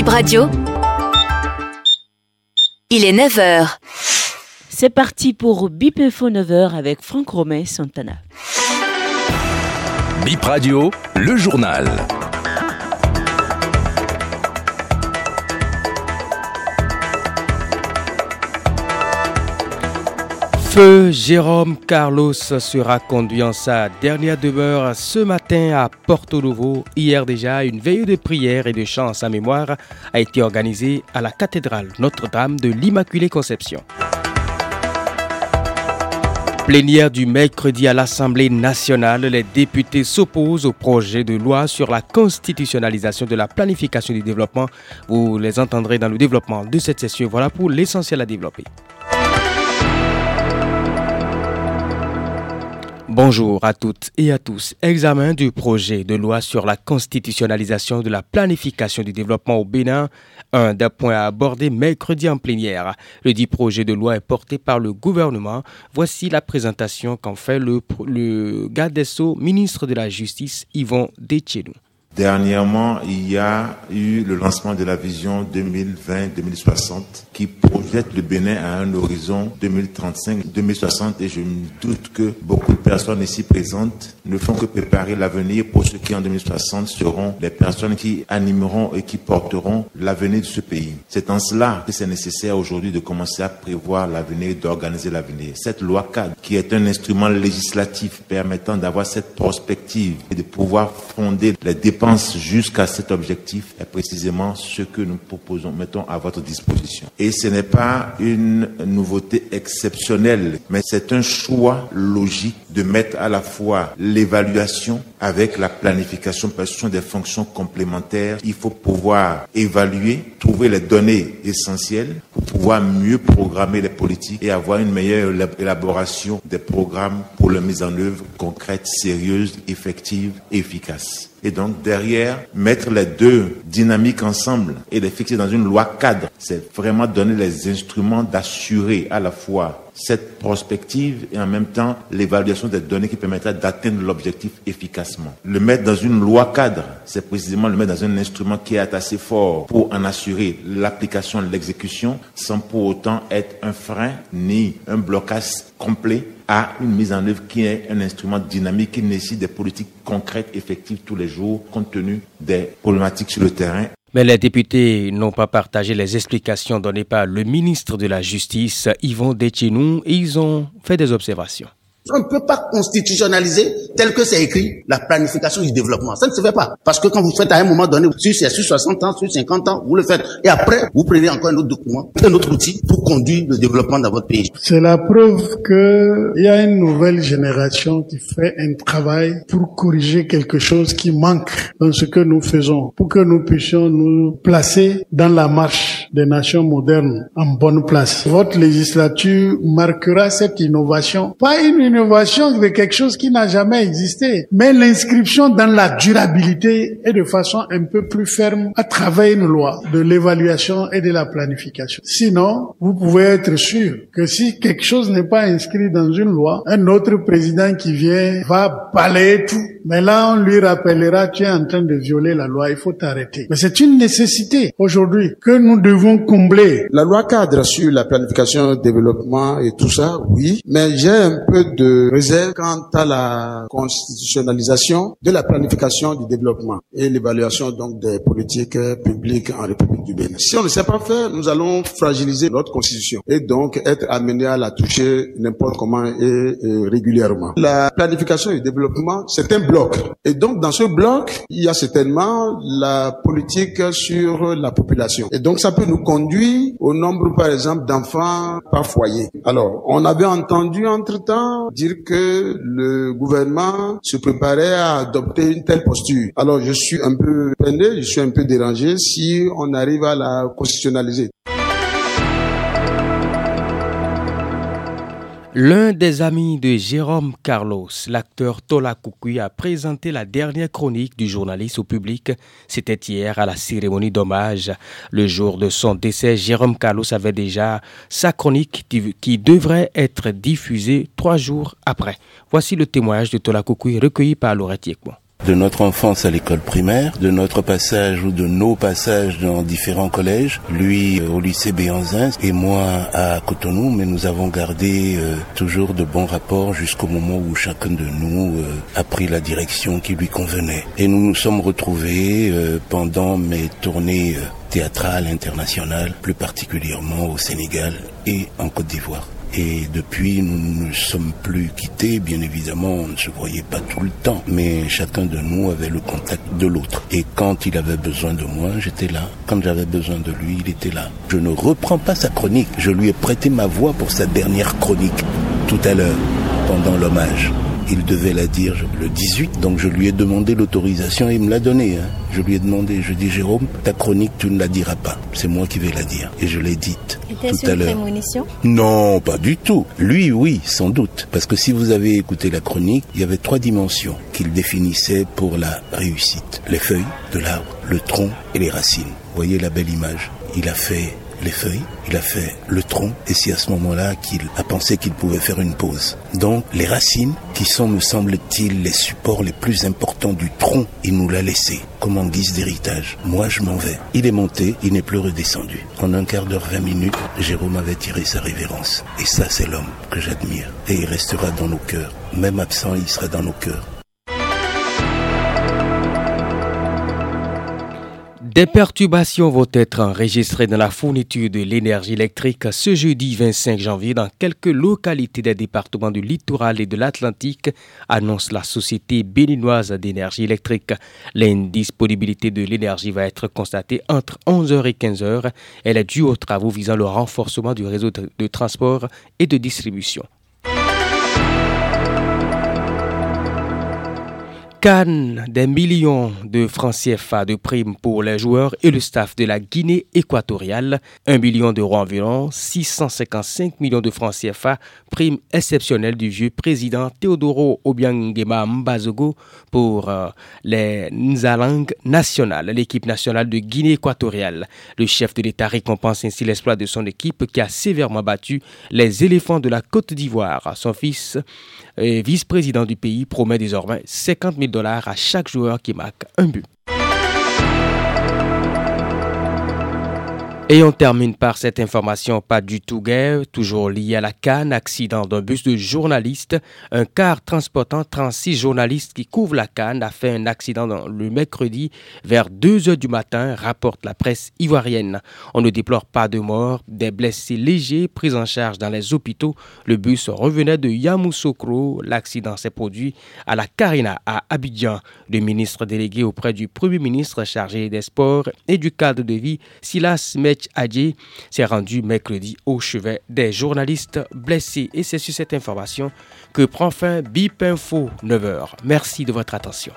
Bip Radio. Il est 9h. C'est parti pour Bip Info 9h avec Franck Romain Santana. Bip Radio, le journal. Jérôme Carlos sera conduit en sa dernière demeure ce matin à Porto Novo. Hier déjà, une veille de prière et de chants à sa mémoire a été organisée à la cathédrale Notre-Dame de l'Immaculée Conception. Plénière du mercredi à l'Assemblée nationale, les députés s'opposent au projet de loi sur la constitutionnalisation de la planification du développement. Vous les entendrez dans le développement de cette session. Voilà pour l'essentiel à développer. Bonjour à toutes et à tous. Examen du projet de loi sur la constitutionnalisation de la planification du développement au Bénin. Un des points à aborder mercredi en plénière. Le dit projet de loi est porté par le gouvernement. Voici la présentation qu'en fait le, le ministre de la Justice, Yvon Dechenou. Dernièrement, il y a eu le lancement de la vision 2020-2060 qui projette le Bénin à un horizon 2035-2060 et je me doute que beaucoup de personnes ici présentes ne font que préparer l'avenir pour ceux qui en 2060 seront les personnes qui animeront et qui porteront l'avenir de ce pays. C'est en cela que c'est nécessaire aujourd'hui de commencer à prévoir l'avenir, d'organiser l'avenir. Cette loi cadre qui est un instrument législatif permettant d'avoir cette prospective et de pouvoir fonder les dépenses pense jusqu'à cet objectif est précisément ce que nous proposons, mettons à votre disposition. Et ce n'est pas une nouveauté exceptionnelle, mais c'est un choix logique de mettre à la fois l'évaluation avec la planification, parce que ce sont des fonctions complémentaires. Il faut pouvoir évaluer, trouver les données essentielles pour pouvoir mieux programmer les politiques et avoir une meilleure élaboration des programmes pour la mise en œuvre concrète, sérieuse, effective efficace. Et donc derrière, mettre les deux dynamiques ensemble et les fixer dans une loi cadre, c'est vraiment donner les instruments d'assurer à la fois cette prospective et en même temps l'évaluation des données qui permettra d'atteindre l'objectif efficacement. Le mettre dans une loi cadre, c'est précisément le mettre dans un instrument qui est assez fort pour en assurer l'application, l'exécution, sans pour autant être un frein ni un blocage complet à une mise en œuvre qui est un instrument dynamique qui nécessite des politiques concrètes, effectives tous les jours, compte tenu des problématiques sur le terrain mais les députés n'ont pas partagé les explications données par le ministre de la Justice, Yvon Dechenou, et ils ont fait des observations. On ne peut pas constitutionnaliser tel que c'est écrit la planification du développement. Ça ne se fait pas. Parce que quand vous faites à un moment donné, si c'est sur 60 ans, sur 50 ans, vous le faites. Et après, vous prenez encore un autre document, un autre outil pour conduire le développement dans votre pays. C'est la preuve qu'il y a une nouvelle génération qui fait un travail pour corriger quelque chose qui manque dans ce que nous faisons, pour que nous puissions nous placer dans la marche des nations modernes en bonne place. Votre législature marquera cette innovation, pas une innovation de quelque chose qui n'a jamais existé, mais l'inscription dans la durabilité et de façon un peu plus ferme à travers une loi de l'évaluation et de la planification. Sinon, vous pouvez être sûr que si quelque chose n'est pas inscrit dans une loi, un autre président qui vient va balayer tout. Mais là, on lui rappellera, tu es en train de violer la loi, il faut t'arrêter. Mais c'est une nécessité aujourd'hui que nous devons combler. La loi cadre sur la planification, développement et tout ça, oui, mais j'ai un peu de réserve quant à la constitutionnalisation de la planification du développement et l'évaluation donc des politiques publiques en République du Bénin. Si on ne sait pas faire, nous allons fragiliser notre constitution et donc être amené à la toucher n'importe comment et, régulièrement. La planification du développement, c'est un bloc. Et donc dans ce bloc, il y a certainement la politique sur la population. Et donc ça peut nous conduire au nombre, par exemple, d'enfants par foyer. Alors, on avait entendu entre-temps dire que le gouvernement se préparait à adopter une telle posture. Alors je suis un peu peiné, je suis un peu dérangé si on arrive à la constitutionnaliser. L'un des amis de Jérôme Carlos, l'acteur Tola Kukui, a présenté la dernière chronique du journaliste au public. C'était hier à la cérémonie d'hommage. Le jour de son décès, Jérôme Carlos avait déjà sa chronique qui devrait être diffusée trois jours après. Voici le témoignage de Tola Kukui recueilli par Laurent Yekmo. De notre enfance à l'école primaire, de notre passage ou de nos passages dans différents collèges, lui au lycée Béanzin et moi à Cotonou, mais nous avons gardé euh, toujours de bons rapports jusqu'au moment où chacun de nous euh, a pris la direction qui lui convenait. Et nous nous sommes retrouvés euh, pendant mes tournées théâtrales internationales, plus particulièrement au Sénégal et en Côte d'Ivoire. Et depuis, nous ne sommes plus quittés. Bien évidemment, on ne se voyait pas tout le temps, mais chacun de nous avait le contact de l'autre. Et quand il avait besoin de moi, j'étais là. Quand j'avais besoin de lui, il était là. Je ne reprends pas sa chronique. Je lui ai prêté ma voix pour sa dernière chronique tout à l'heure, pendant l'hommage il devait la dire le 18, donc je lui ai demandé l'autorisation et il me l'a donné. Hein. Je lui ai demandé, je dis Jérôme, ta chronique tu ne la diras pas, c'est moi qui vais la dire. Et je l'ai dite tout à l'heure. Non, pas du tout. Lui, oui, sans doute. Parce que si vous avez écouté la chronique, il y avait trois dimensions qu'il définissait pour la réussite. Les feuilles de l'arbre, le tronc et les racines. Voyez la belle image. Il a fait les feuilles, il a fait le tronc, et c'est à ce moment-là qu'il a pensé qu'il pouvait faire une pause. Donc les racines, qui sont, me semble-t-il, les supports les plus importants du tronc, il nous l'a laissé, comme en guise d'héritage. Moi, je m'en vais. Il est monté, il n'est plus redescendu. En un quart d'heure, vingt minutes, Jérôme avait tiré sa révérence. Et ça, c'est l'homme que j'admire. Et il restera dans nos cœurs. Même absent, il sera dans nos cœurs. Des perturbations vont être enregistrées dans la fourniture de l'énergie électrique ce jeudi 25 janvier dans quelques localités des départements du littoral et de l'Atlantique, annonce la Société béninoise d'énergie électrique. L'indisponibilité de l'énergie va être constatée entre 11h et 15h. Elle est due aux travaux visant le renforcement du réseau de transport et de distribution. Cannes, des millions de francs CFA de primes pour les joueurs et le staff de la Guinée équatoriale. Un million d'euros environ, 655 millions de francs CFA, prime exceptionnelle du vieux président Teodoro Obiangema Mbazogo pour euh, les Nzalang nationales, l'équipe nationale de Guinée équatoriale. Le chef de l'État récompense ainsi l'exploit de son équipe qui a sévèrement battu les éléphants de la Côte d'Ivoire. Son fils vice-président du pays, promet désormais 50 000 dollars à chaque joueur qui marque un but. Et on termine par cette information pas du tout guère, toujours liée à la Cannes, accident d'un bus de journalistes. Un car transportant 36 journalistes qui couvrent la Cannes a fait un accident le mercredi vers 2 heures du matin, rapporte la presse ivoirienne. On ne déplore pas de morts, des blessés légers pris en charge dans les hôpitaux. Le bus revenait de Yamoussoukro. L'accident s'est produit à la Carina à Abidjan. Le ministre délégué auprès du Premier ministre chargé des sports et du cadre de vie, Silas Met S'est rendu mercredi au chevet des journalistes blessés. Et c'est sur cette information que prend fin BIP Info 9h. Merci de votre attention.